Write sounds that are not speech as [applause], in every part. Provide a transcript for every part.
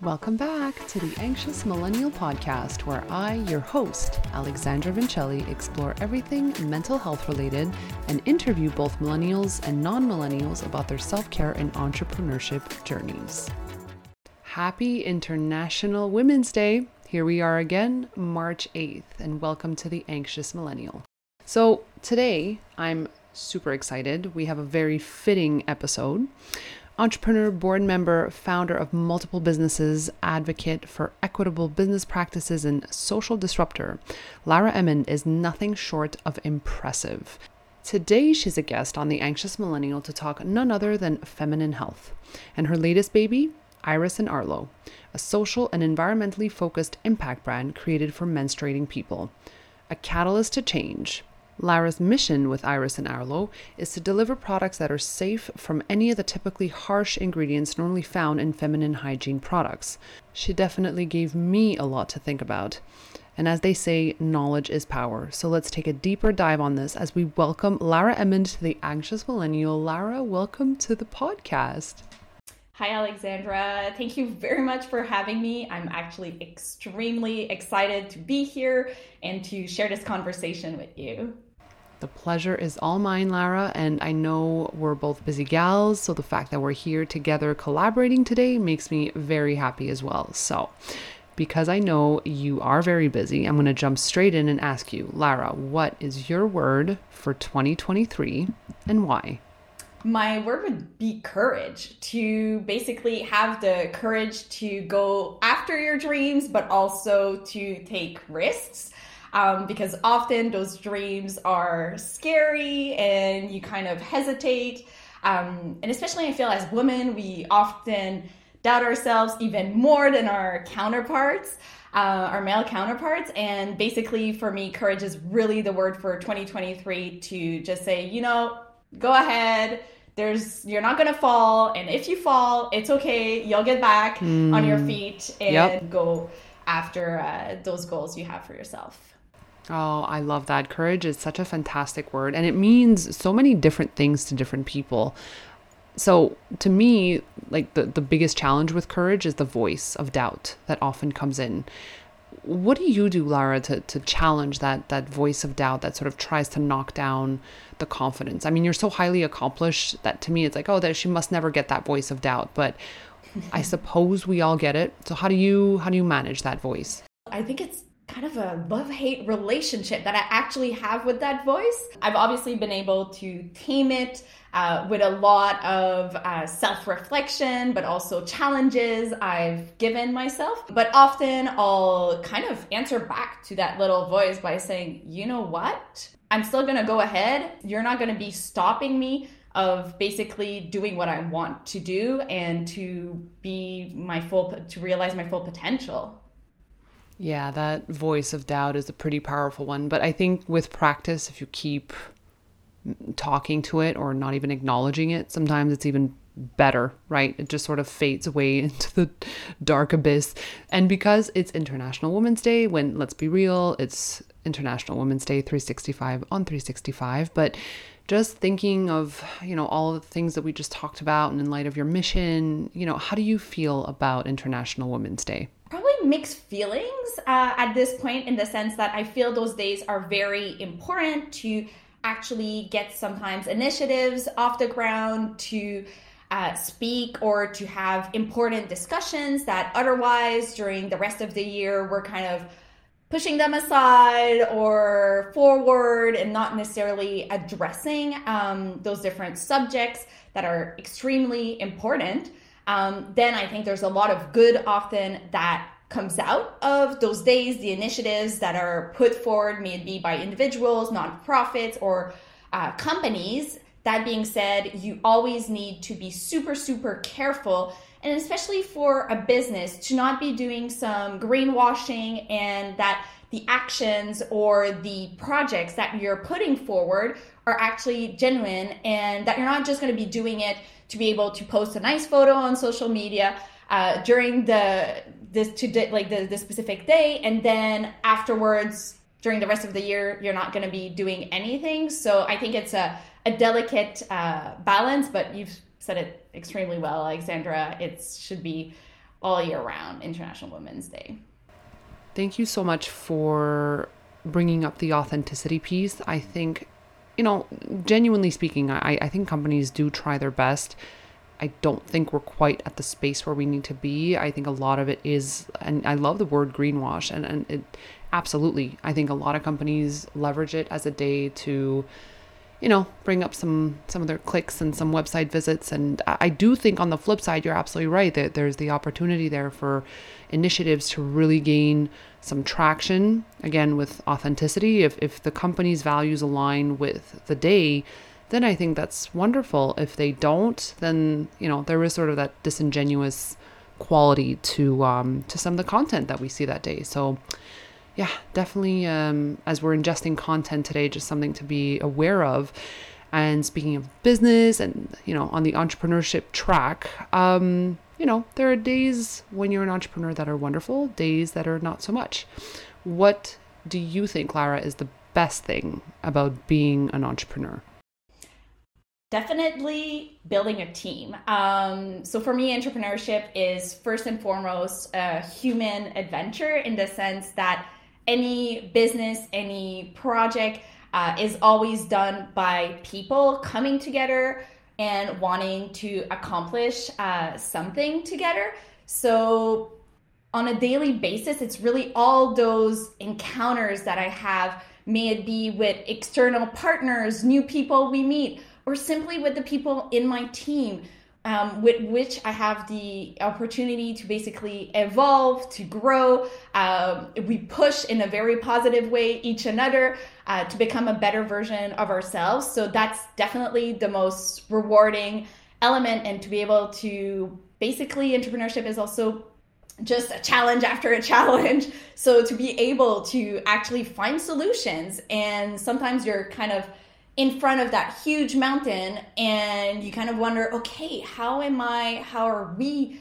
Welcome back to the Anxious Millennial Podcast, where I, your host, Alexandra Vincelli, explore everything mental health related and interview both millennials and non millennials about their self care and entrepreneurship journeys. Happy International Women's Day! Here we are again, March 8th, and welcome to the Anxious Millennial. So, today I'm super excited. We have a very fitting episode entrepreneur, board member, founder of multiple businesses, advocate for equitable business practices, and social disruptor, Lara Emond is nothing short of impressive. Today, she's a guest on The Anxious Millennial to talk none other than feminine health and her latest baby, Iris and Arlo, a social and environmentally focused impact brand created for menstruating people. A catalyst to change, Lara's mission with Iris and Arlo is to deliver products that are safe from any of the typically harsh ingredients normally found in feminine hygiene products. She definitely gave me a lot to think about. And as they say, knowledge is power. So let's take a deeper dive on this as we welcome Lara Emond to the Anxious Millennial. Lara, welcome to the podcast. Hi, Alexandra. Thank you very much for having me. I'm actually extremely excited to be here and to share this conversation with you. The pleasure is all mine, Lara, and I know we're both busy gals, so the fact that we're here together collaborating today makes me very happy as well. So, because I know you are very busy, I'm going to jump straight in and ask you, Lara, what is your word for 2023 and why? My word would be courage to basically have the courage to go after your dreams, but also to take risks um, because often those dreams are scary and you kind of hesitate. Um, and especially, I feel as women, we often doubt ourselves even more than our counterparts. Uh, our male counterparts. And basically, for me, courage is really the word for 2023 to just say, you know, go ahead. There's you're not gonna fall, and if you fall, it's okay. You'll get back mm. on your feet and yep. go after uh, those goals you have for yourself. Oh, I love that. Courage is such a fantastic word and it means so many different things to different people. So, to me, like the, the biggest challenge with courage is the voice of doubt that often comes in. What do you do, Lara, to, to challenge that that voice of doubt that sort of tries to knock down the confidence? I mean, you're so highly accomplished that to me it's like, oh, that she must never get that voice of doubt. But I suppose we all get it. So how do you how do you manage that voice? I think it's kind of a love hate relationship that I actually have with that voice. I've obviously been able to tame it uh, with a lot of uh, self reflection, but also challenges I've given myself. But often I'll kind of answer back to that little voice by saying, you know what? I'm still gonna go ahead. You're not gonna be stopping me of basically doing what I want to do and to be my full, to realize my full potential. Yeah, that voice of doubt is a pretty powerful one. But I think with practice, if you keep talking to it or not even acknowledging it, sometimes it's even better, right? It just sort of fades away [laughs] into the dark abyss. And because it's International Women's Day, when let's be real, it's International Women's Day 365 on 365, but just thinking of, you know, all the things that we just talked about and in light of your mission, you know, how do you feel about International Women's Day? Mixed feelings uh, at this point in the sense that I feel those days are very important to actually get sometimes initiatives off the ground to uh, speak or to have important discussions that otherwise during the rest of the year we're kind of pushing them aside or forward and not necessarily addressing um, those different subjects that are extremely important. Um, then I think there's a lot of good often that comes out of those days, the initiatives that are put forward, may it be by individuals, nonprofits, or uh, companies. That being said, you always need to be super, super careful, and especially for a business, to not be doing some greenwashing and that the actions or the projects that you're putting forward are actually genuine and that you're not just going to be doing it to be able to post a nice photo on social media uh, during the this to like the, the specific day and then afterwards during the rest of the year you're not going to be doing anything so i think it's a, a delicate uh, balance but you've said it extremely well alexandra it should be all year round, International Women's Day. Thank you so much for bringing up the authenticity piece. I think, you know, genuinely speaking, I, I think companies do try their best. I don't think we're quite at the space where we need to be. I think a lot of it is, and I love the word greenwash, and, and it absolutely, I think a lot of companies leverage it as a day to you know, bring up some some of their clicks and some website visits. And I do think on the flip side, you're absolutely right that there's the opportunity there for initiatives to really gain some traction again with authenticity. If if the company's values align with the day, then I think that's wonderful. If they don't, then you know there is sort of that disingenuous quality to um, to some of the content that we see that day. So yeah, definitely um, as we're ingesting content today, just something to be aware of. And speaking of business and, you know, on the entrepreneurship track, um, you know, there are days when you're an entrepreneur that are wonderful, days that are not so much. What do you think, Lara, is the best thing about being an entrepreneur? Definitely building a team. Um, so for me, entrepreneurship is first and foremost a human adventure in the sense that any business, any project uh, is always done by people coming together and wanting to accomplish uh, something together. So, on a daily basis, it's really all those encounters that I have, may it be with external partners, new people we meet, or simply with the people in my team um, with which I have the opportunity to basically evolve, to grow. Um, we push in a very positive way each another uh, to become a better version of ourselves. So that's definitely the most rewarding element. And to be able to basically, entrepreneurship is also just a challenge after a [laughs] challenge. So to be able to actually find solutions, and sometimes you're kind of in front of that huge mountain and you kind of wonder okay how am i how are we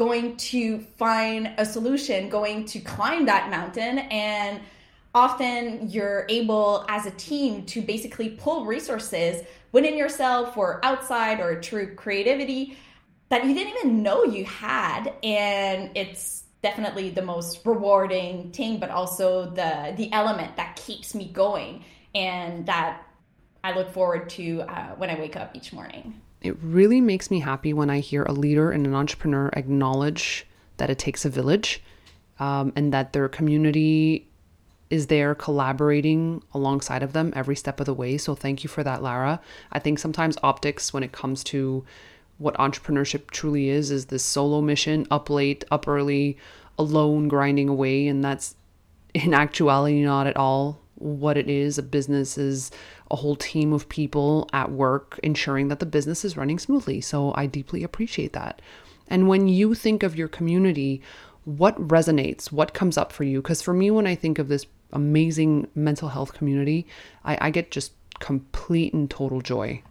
going to find a solution going to climb that mountain? And often you're able as a team to basically pull resources within yourself or outside or through creativity that you didn't even know you had. And it's definitely the most rewarding thing but also the the element that keeps me going and that I look forward to uh, when I wake up each morning. It really makes me happy when I hear a leader and an entrepreneur acknowledge that it takes a village um, and that their community is there collaborating alongside of them every step of the way. So thank you for that, Lara. I think sometimes optics, when it comes to what entrepreneurship truly is, is this solo mission, up late, up early, alone, grinding away. And that's in actuality not at all what it is. A business is a whole team of people at work ensuring that the business is running smoothly. So I deeply appreciate that. And when you think of your community, what resonates? What comes up for you? Because for me, when I think of this amazing mental health community, I, I get just complete and total joy.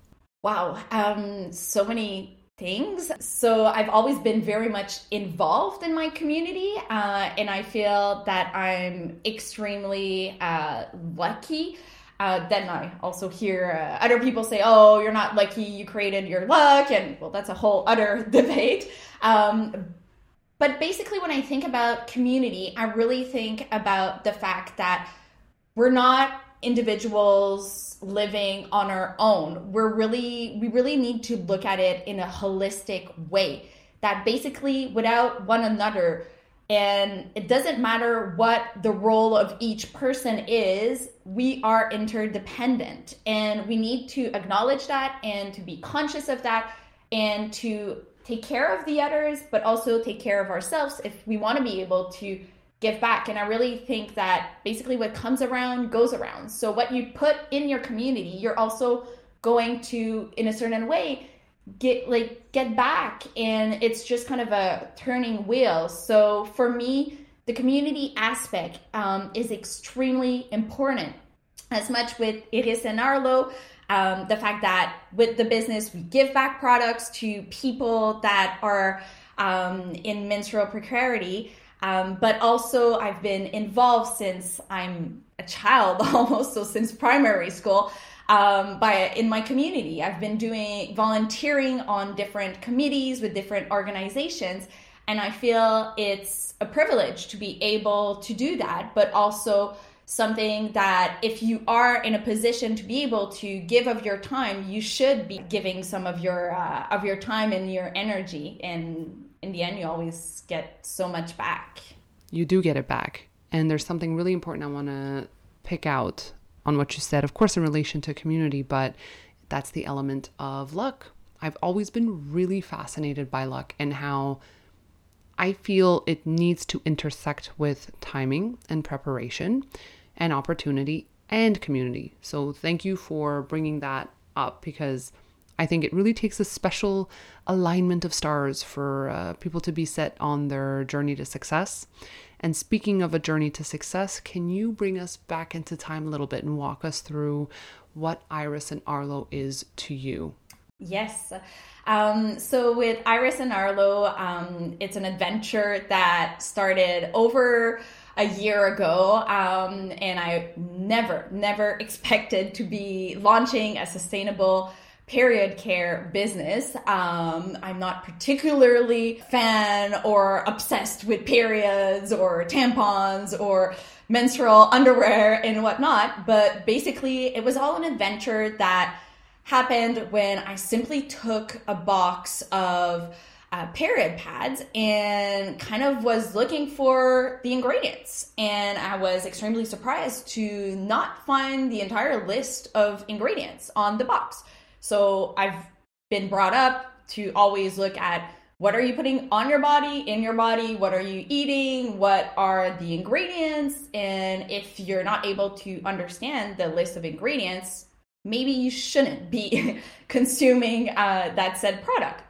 Wow. Um, so many things. So I've always been very much involved in my community, uh, and I feel that I'm extremely uh, lucky. Uh, then I also hear uh, other people say, "Oh, you're not lucky. You created your luck," and well, that's a whole other [laughs] debate. Um, but basically, when I think about community, I really think about the fact that we're not individuals living on our own. We're really, we really need to look at it in a holistic way that basically without one another, and it doesn't matter what the role of each person is, we are interdependent. And we need to acknowledge that and to be conscious of that and to take care of the others, but also take care of ourselves if we want to be able to give back. And I really think that basically what comes around goes around. So what you put in your community, you're also going to, in a certain way, get like get back and it's just kind of a turning wheel. So for me the community aspect um, is extremely important. As much with Iris and Arlo um, the fact that with the business we give back products to people that are um, in menstrual precarity. Um, but also, I've been involved since I'm a child [laughs] almost, so since primary school. Um, by in my community, I've been doing volunteering on different committees with different organizations, And I feel it's a privilege to be able to do that, but also something that if you are in a position to be able to give of your time you should be giving some of your uh, of your time and your energy and in the end you always get so much back. You do get it back. And there's something really important i want to pick out on what you said of course in relation to community but that's the element of luck i've always been really fascinated by luck and how I feel it needs to intersect with timing and preparation and opportunity and community. So thank you for bringing that up because I think it really takes a special alignment of stars for uh, people to be set on their journey to success. And speaking of a journey to success, can you bring us back into time a little bit and walk us through what Iris and Arlo is to you? Yes. Um, so with Iris and Arlo, um, it's an adventure that started over a year ago, um, and I never, never [laughs] expected to be launching a sustainable period care business. Um, I'm not particularly fan or obsessed with periods or tampons or menstrual underwear and whatnot, but basically it was all an adventure that happened when I simply took a box of uh, period pads and kind of was looking for the ingredients. And I was extremely surprised to not find the entire list of ingredients on the box. So I've been brought up to always look at what are you putting on your body, in your body, what are you eating, what are the ingredients, and if you're not able to understand the list of ingredients, maybe you shouldn't be [laughs] consuming uh, that said product.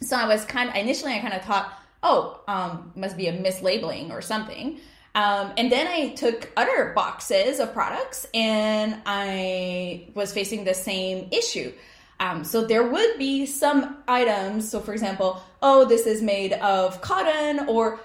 So I was kind of initially I kind of thought, oh, um, must be a mislabeling or something. Um, and then I took other boxes of products and I was facing the same issue. Um, so there would be some items. So, for example, oh, this is made of cotton or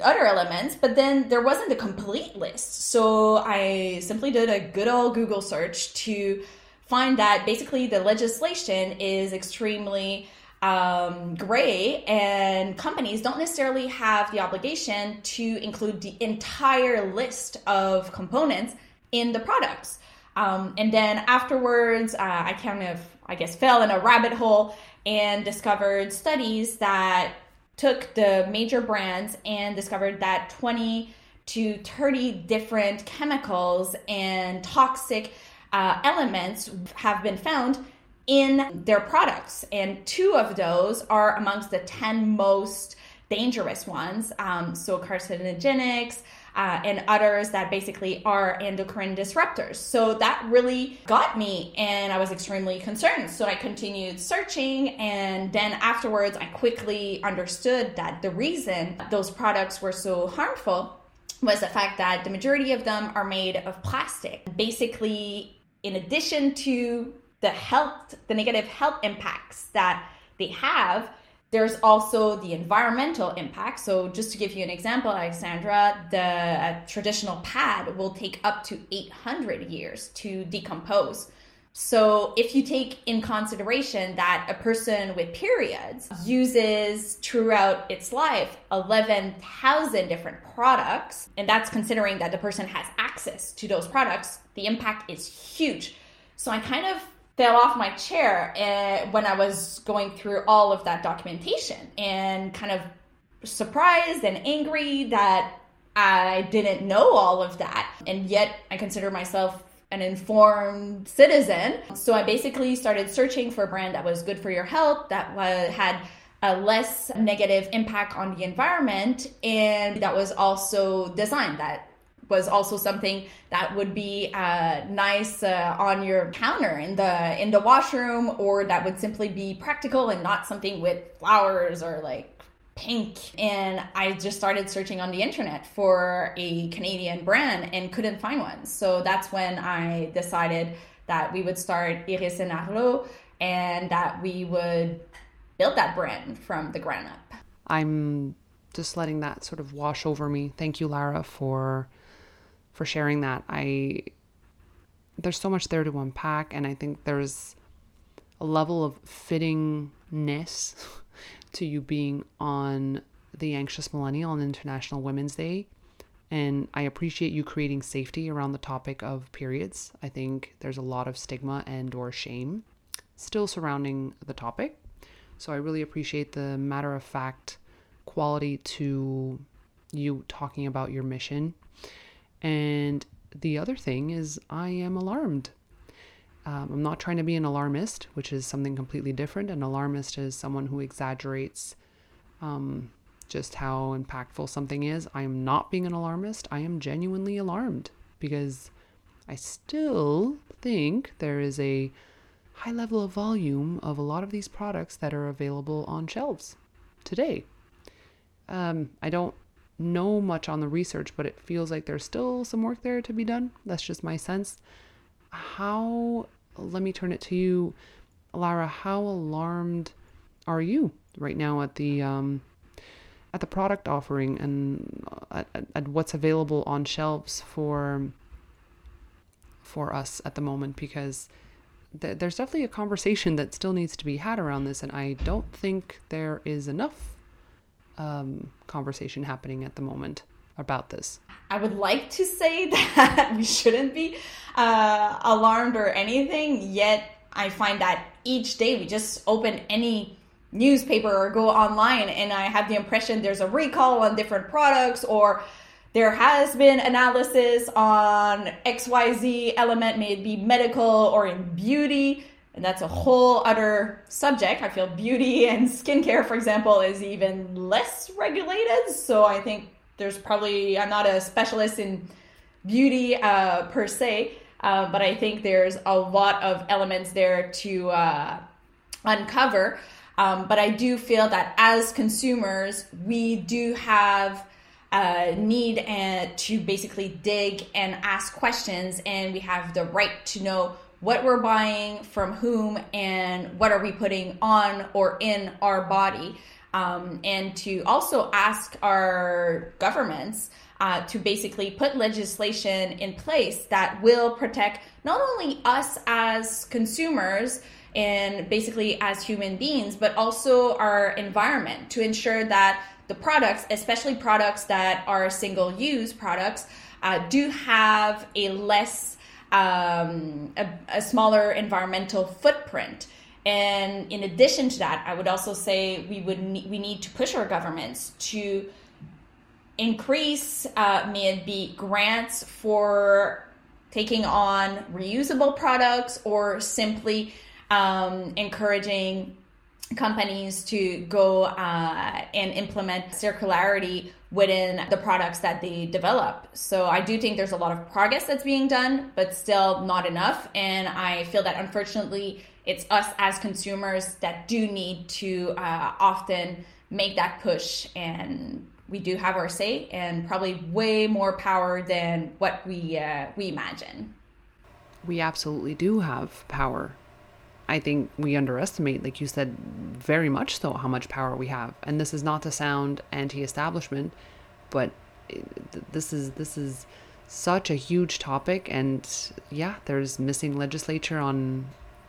other elements, but then there wasn't a complete list. So I simply did a good old Google search to find that basically the legislation is extremely um, gray, and companies don't necessarily have the obligation to include the entire list of components in the products. Um, and then afterwards, uh, I kind of, I guess, fell in a rabbit hole and discovered studies that took the major brands and discovered that 20 to 30 different chemicals and toxic uh, elements have been found in their products. And two of those are amongst the 10 most dangerous ones. Um, so, carcinogenics. Uh, and others that basically are endocrine disruptors. So that really got me, and I was extremely concerned. So I continued searching, and then afterwards, I quickly understood that the reason those products were so harmful was the fact that the majority of them are made of plastic. Basically, in addition to the health, the negative health impacts that they have, there's also the environmental impact. So, just to give you an example, Alexandra, the uh, traditional pad will take up to 800 years to decompose. So, if you take in consideration that a person with periods uses throughout its life 11,000 different products, and that's considering that the person has access to those products, the impact is huge. So, I kind of fell off my chair eh, when I was going through all of that documentation and kind of surprised and angry that I didn't know all of that. And yet I consider myself an informed citizen. So I basically started searching for a brand that was good for your health, that had a less negative impact on the environment, and that was also designed that was also something that would be uh, nice uh, on your counter in the in the washroom, or that would simply be practical and not something with flowers or like pink. And I just started searching on the internet for a Canadian brand and couldn't find one. So that's when I decided that we would start Iris and Arlo and that we would build that brand from the ground up. I'm just letting that sort of wash over me. Thank you, Lara, for for sharing that. I there's so much there to unpack and I think there's a level of fittingness [laughs] to you being on the Anxious Millennial on International Women's Day. And I appreciate you creating safety around the topic of periods. I think there's a lot of stigma and or shame still surrounding the topic. So I really appreciate the matter of fact quality to you talking about your mission. And the other thing is, I am alarmed. Um, I'm not trying to be an alarmist, which is something completely different. An alarmist is someone who exaggerates um, just how impactful something is. I am not being an alarmist. I am genuinely alarmed because I still think there is a high level of volume of a lot of these products that are available on shelves today. Um, I don't know much on the research, but it feels like there's still some work there to be done. That's just my sense. How, let me turn it to you, Lara, how alarmed are you right now at the, um, at the product offering and at, at, at what's available on shelves for, for us at the moment? Because th- there's definitely a conversation that still needs to be had around this, and I don't think there is enough um, conversation happening at the moment about this. I would like to say [laughs] that we shouldn't be uh, alarmed or anything, yet I find that each day we just open any newspaper or go online and I have the impression there's a recall on different products or there has been analysis on XYZ element, may it be medical or in beauty. And that's a whole other subject. I feel beauty and skincare, for example, is even less regulated. So I think there's probably, I'm not a specialist in beauty uh, per se, uh, but I think there's a lot of elements there to uh, uncover. Um, but I do feel that as consumers, we do have uh, need and uh, to basically dig and ask questions, and we have the right to know what we're buying from whom and what are we putting on or in our body, um, and to also ask our governments. Uh, to basically put legislation in place that will protect not only us as consumers and basically as human beings, but also our environment to ensure that the products, especially products that are single use products, uh, do have a less, um, a, a smaller environmental footprint. And in addition to that, I would also say we would ne- we need to push our governments to increase, uh, may it be grants for taking on reusable products or simply um, encouraging companies to go uh, and implement circularity within the products that they develop. So I do think there's a lot of progress that's being done, but still not enough. And I feel that unfortunately, it's us as consumers that do need to uh, often make that push and we do have our say and probably way more power than what we uh, we imagine. We absolutely do have power I think we underestimate, like you said, very much so, how much power we have. And this is not to sound anti-establishment, but this is this is such a huge topic, and yeah, there's missing legislature on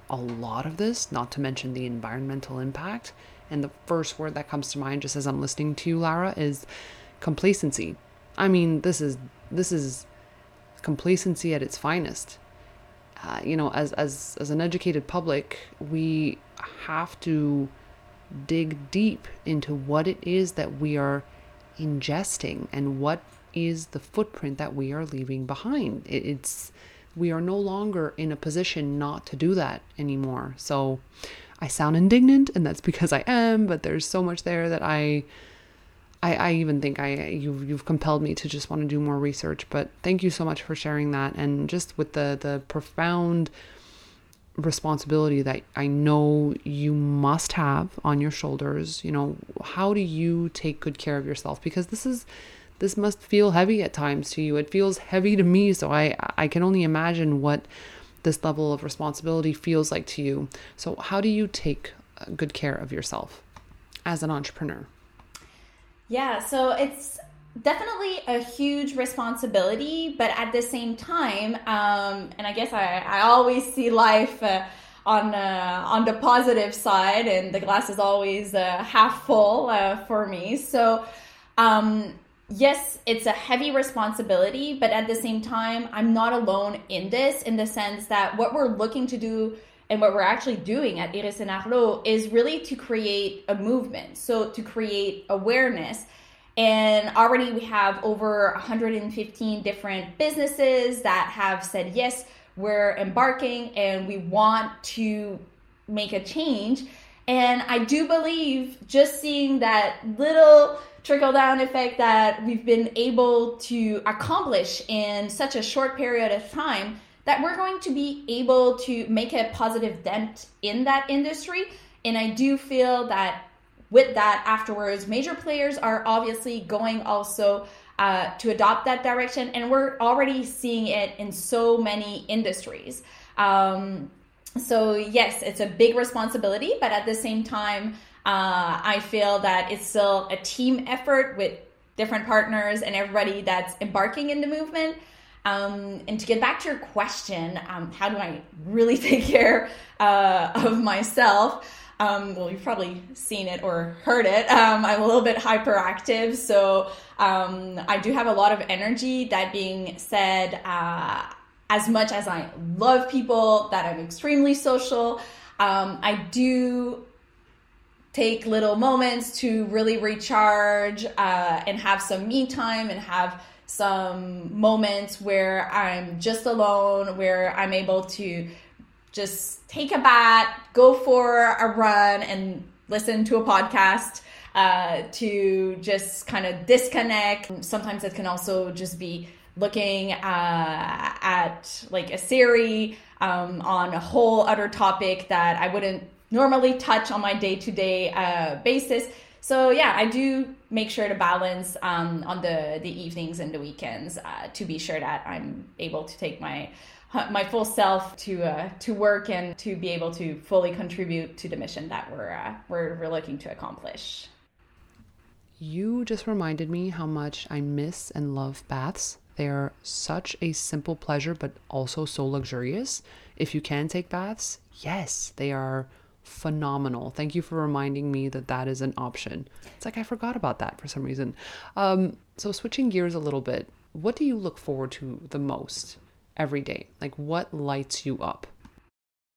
a lot of this. Not to mention the environmental impact. And the first word that comes to mind, just as I'm listening to you, Lara, is complacency. I mean, this is this is complacency at its finest uh, you know, as as as an educated public, we have to dig deep into what it is that we are ingesting and what is the footprint that we are leaving behind. It's we are no longer in a position not to do that anymore. So I sound indignant and that's because I am, but there's so much there that I I, I even think I you've you've compelled me to just want to do more research. But thank you so much for sharing that and just with the the profound responsibility that I know you must have on your shoulders. You know, how do you take good care of yourself? Because this is this must feel heavy at times to you. It feels heavy to me, so I I can only imagine what this level of responsibility feels like to you. So how do you take uh, good care of yourself as an entrepreneur? Yeah, so it's definitely a huge responsibility, but at the same time, um, and I guess I, I always see life uh, on uh, on the positive side, and the glass is always uh, half full uh, for me. So, um, yes, it's a heavy responsibility, but at the same time, I'm not alone in this. In the sense that what we're looking to do and what we're actually doing at Iris and Arlo is really to create a movement. So to create awareness. And already we have over 115 different businesses that have said yes we're embarking and we want to make a change. And I do believe just seeing that little trickle down effect that we've been able to accomplish in such a short period of time that we're going to be able to make a positive dent in that industry. And I do feel that with that afterwards, major players are obviously going also uh, to adopt that direction. And we're already seeing it in so many industries. Um, so, yes, it's a big responsibility, but at the same time, uh, I feel that it's still a team effort with different partners and everybody that's embarking in the movement. Um, and to get back to your question, um, how do I really [laughs] take care uh, of myself? Um, well, you've probably seen it or heard it. Um, I'm a little bit hyperactive, so um, I do have a lot of energy. That being said, uh, as much as I love people, that I'm extremely social, um, I do take little moments to really recharge uh, and have some me time and have some moments where I'm just alone, where I'm able to just take a bat, go for a run, and listen to a podcast uh, to just kind of disconnect. Sometimes it can also just be looking uh, at like a series um, on a whole other topic that I wouldn't normally touch on my day to day basis. So yeah, I do make sure to balance um, on the the evenings and the weekends uh, to be sure that I'm able to take my my full self to uh, to work and to be able to fully contribute to the mission that we're uh, we're, we're looking to accomplish. You just reminded me how much I miss and love baths. They are such a simple pleasure, but also so luxurious. If you can take baths, yes, they are phenomenal. Thank you for reminding me that that is an option. It's like I forgot about that for some reason. Um, so, switching gears a little bit, what do you look forward to the most every day? Like, what lights you up?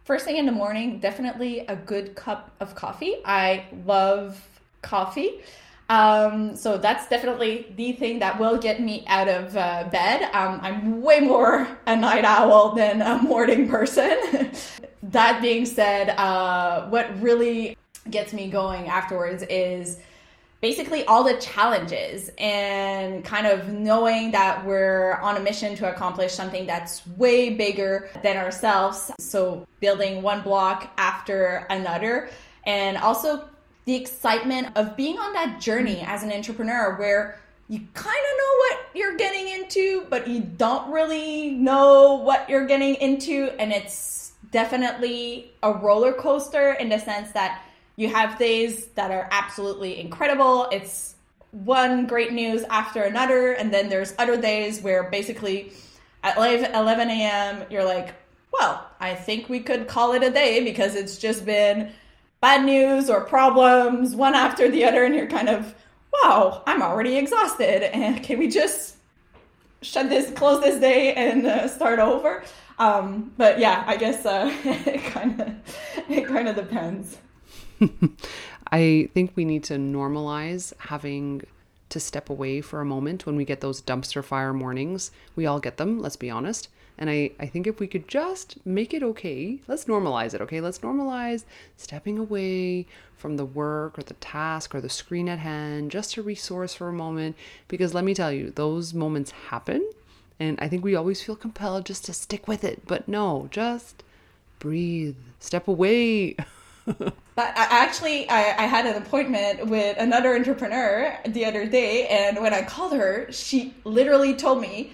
First thing in the morning, definitely a good cup of coffee. I love coffee. Um, so that's definitely the thing that will get me out of uh, bed. Um, I'm way more a night owl than a morning person. [laughs] that being said, uh, what really gets me going afterwards is basically all the challenges and kind of knowing that we're on a mission to accomplish something that's way bigger than ourselves. So building one block after another and also the excitement of being on that journey as an entrepreneur where you kind of know what you're getting into, but you don't really know what you're getting into. And it's definitely a roller coaster in the sense that you have days that are absolutely incredible. It's one great news after another. And then there's other days where basically at 11 a.m., you're like, well, I think we could call it a day because it's just been bad news or problems one after the other. And you're kind of, wow, I'm already exhausted. And [laughs] can we just shut this, close this day and uh, start over? Um, but yeah, I guess uh, [laughs] it kind of it kind of depends. [laughs] I think we need to normalize having to step away for a moment when we get those dumpster fire mornings. We all get them, let's be honest. And I, I think if we could just make it okay, let's normalize it, okay? Let's normalize stepping away from the work or the task or the screen at hand just to resource for a moment. Because let me tell you, those moments happen. And I think we always feel compelled just to stick with it. But no, just breathe, step away. [laughs] But I actually, I, I, had an appointment with another entrepreneur the other day, and when I called her, she literally told me,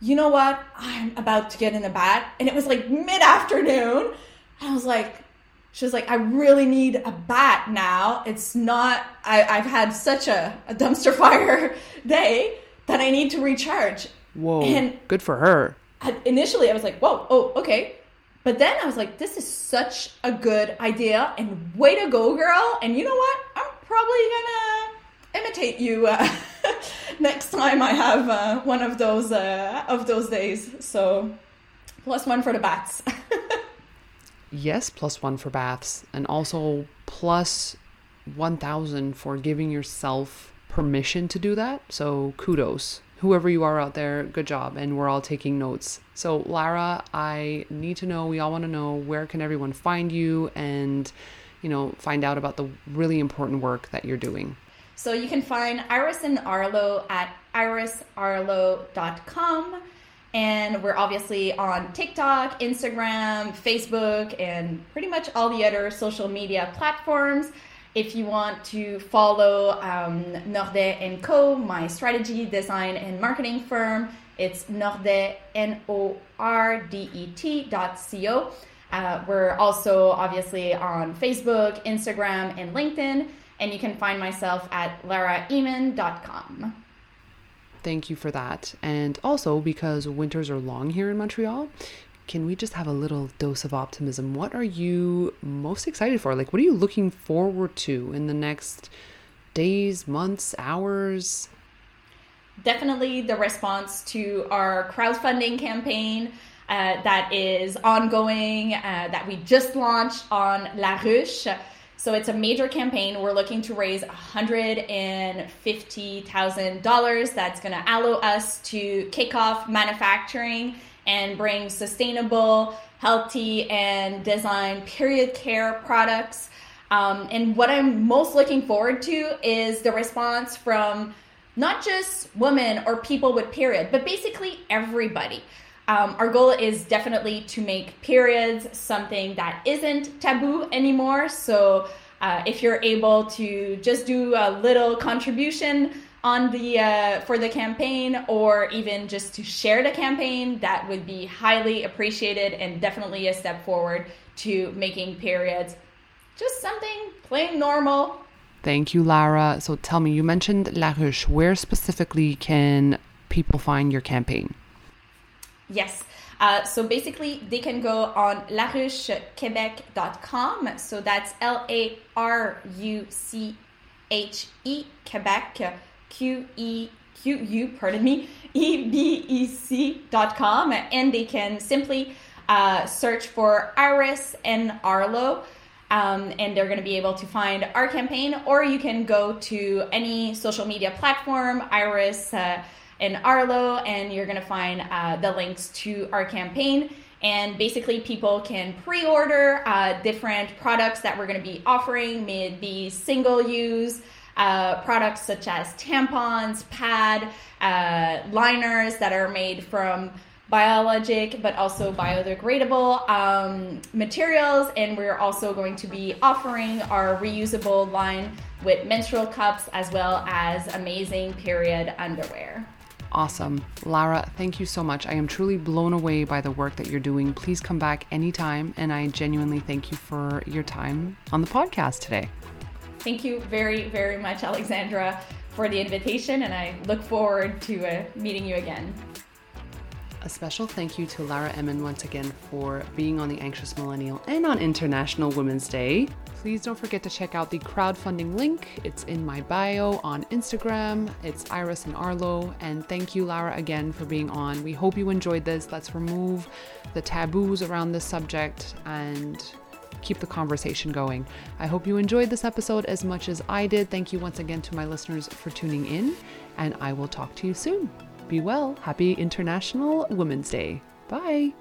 "You know what? I'm about to get in a bat," and it was like mid afternoon. I was like, she was like, "I really need a bat now. It's not. I, I've had such a, a dumpster [laughs] fire day that I need to recharge." Whoa! And good for her. initially, I was like, "Whoa, oh, okay." But then I was like, this is such a good idea and way to go, girl. And you know what? I'm probably gonna imitate you uh, [laughs] next time I have uh, one of those uh, of those days. So plus one for the bats. [laughs] yes, plus one for baths, and also plus 1000 for giving yourself permission to do that. So kudos. Whoever you are out there, good job. And we're all taking notes. So, Lara, I need to know, we all want to know where can everyone find you and, you know, find out about the really important work that you're doing. So you can find Iris and Arlo at irisarlo.com. And we're obviously on TikTok, Instagram, Facebook, and pretty much all the other social media platforms. If you want to follow um, Nordet and Co., my strategy, design, and marketing firm, it's Nordet, N O R D E T dot C O. Uh, we're also obviously on Facebook, Instagram, and LinkedIn. And you can find myself at laraemond.com. Thank you for that. And also, because winters are long here in Montreal, can we just have a little dose of optimism? What are you most excited for? Like, what are you looking forward to in the next days, months, hours? Definitely the response to our crowdfunding campaign. Uh, that is ongoing, uh, that we just launched on La Ruche. So it's a major campaign. We're looking to raise $150,000 that's going to allow us to kick off manufacturing and bring sustainable, healthy, and design period care products. Um, and what I'm most looking forward to is the response from not just women or people with period, but basically everybody. Um, our goal is definitely to make periods something that isn't taboo anymore. So uh, if you're able to just do a little contribution on the uh, for the campaign or even just to share the campaign that would be highly appreciated and definitely a step forward to making periods just something plain normal. Thank you lara. So tell me you mentioned la ruche where specifically can people find your campaign? Yes. Uh, so basically, they can go on laruchequebec.com. So that's L A R U C H E Quebec Q E Q U, pardon me, E B E C dot com, and they can simply uh, search for Iris and Arlo. Um, and they're going to be able to find our campaign, or you can go to any social media platform, Iris uh, and Arlo, and you're going to find uh, the links to our campaign. And basically, people can pre order uh, different products that we're going to be offering, may it be single use uh, products such as tampons, pad, uh, liners that are made from biologic but also biodegradable um, materials. And we're also going to be offering our reusable line with menstrual cups as well as amazing period underwear. Awesome. Lara, thank you so much. I am truly blown away by the work that you're doing. Please come back anytime. And I genuinely thank you for your time on the podcast today. Thank you very, very much, Alexandra, for the invitation, and I look forward to uh, meeting you again. A special thank you to Lara Emond once again for being on The Anxious Millennial and on International Women's Day. Please don't forget to check out the crowdfunding link. It's in my bio on Instagram. It's Iris and Arlo. And thank you, Lara, again for being on. We hope you enjoyed this. Let's remove the taboos around this subject and keep the conversation going. I hope you enjoyed this episode as much as I did. Thank you once again to my listeners for tuning in, and I will talk to you soon. Be well. Happy International Women's Day. Bye.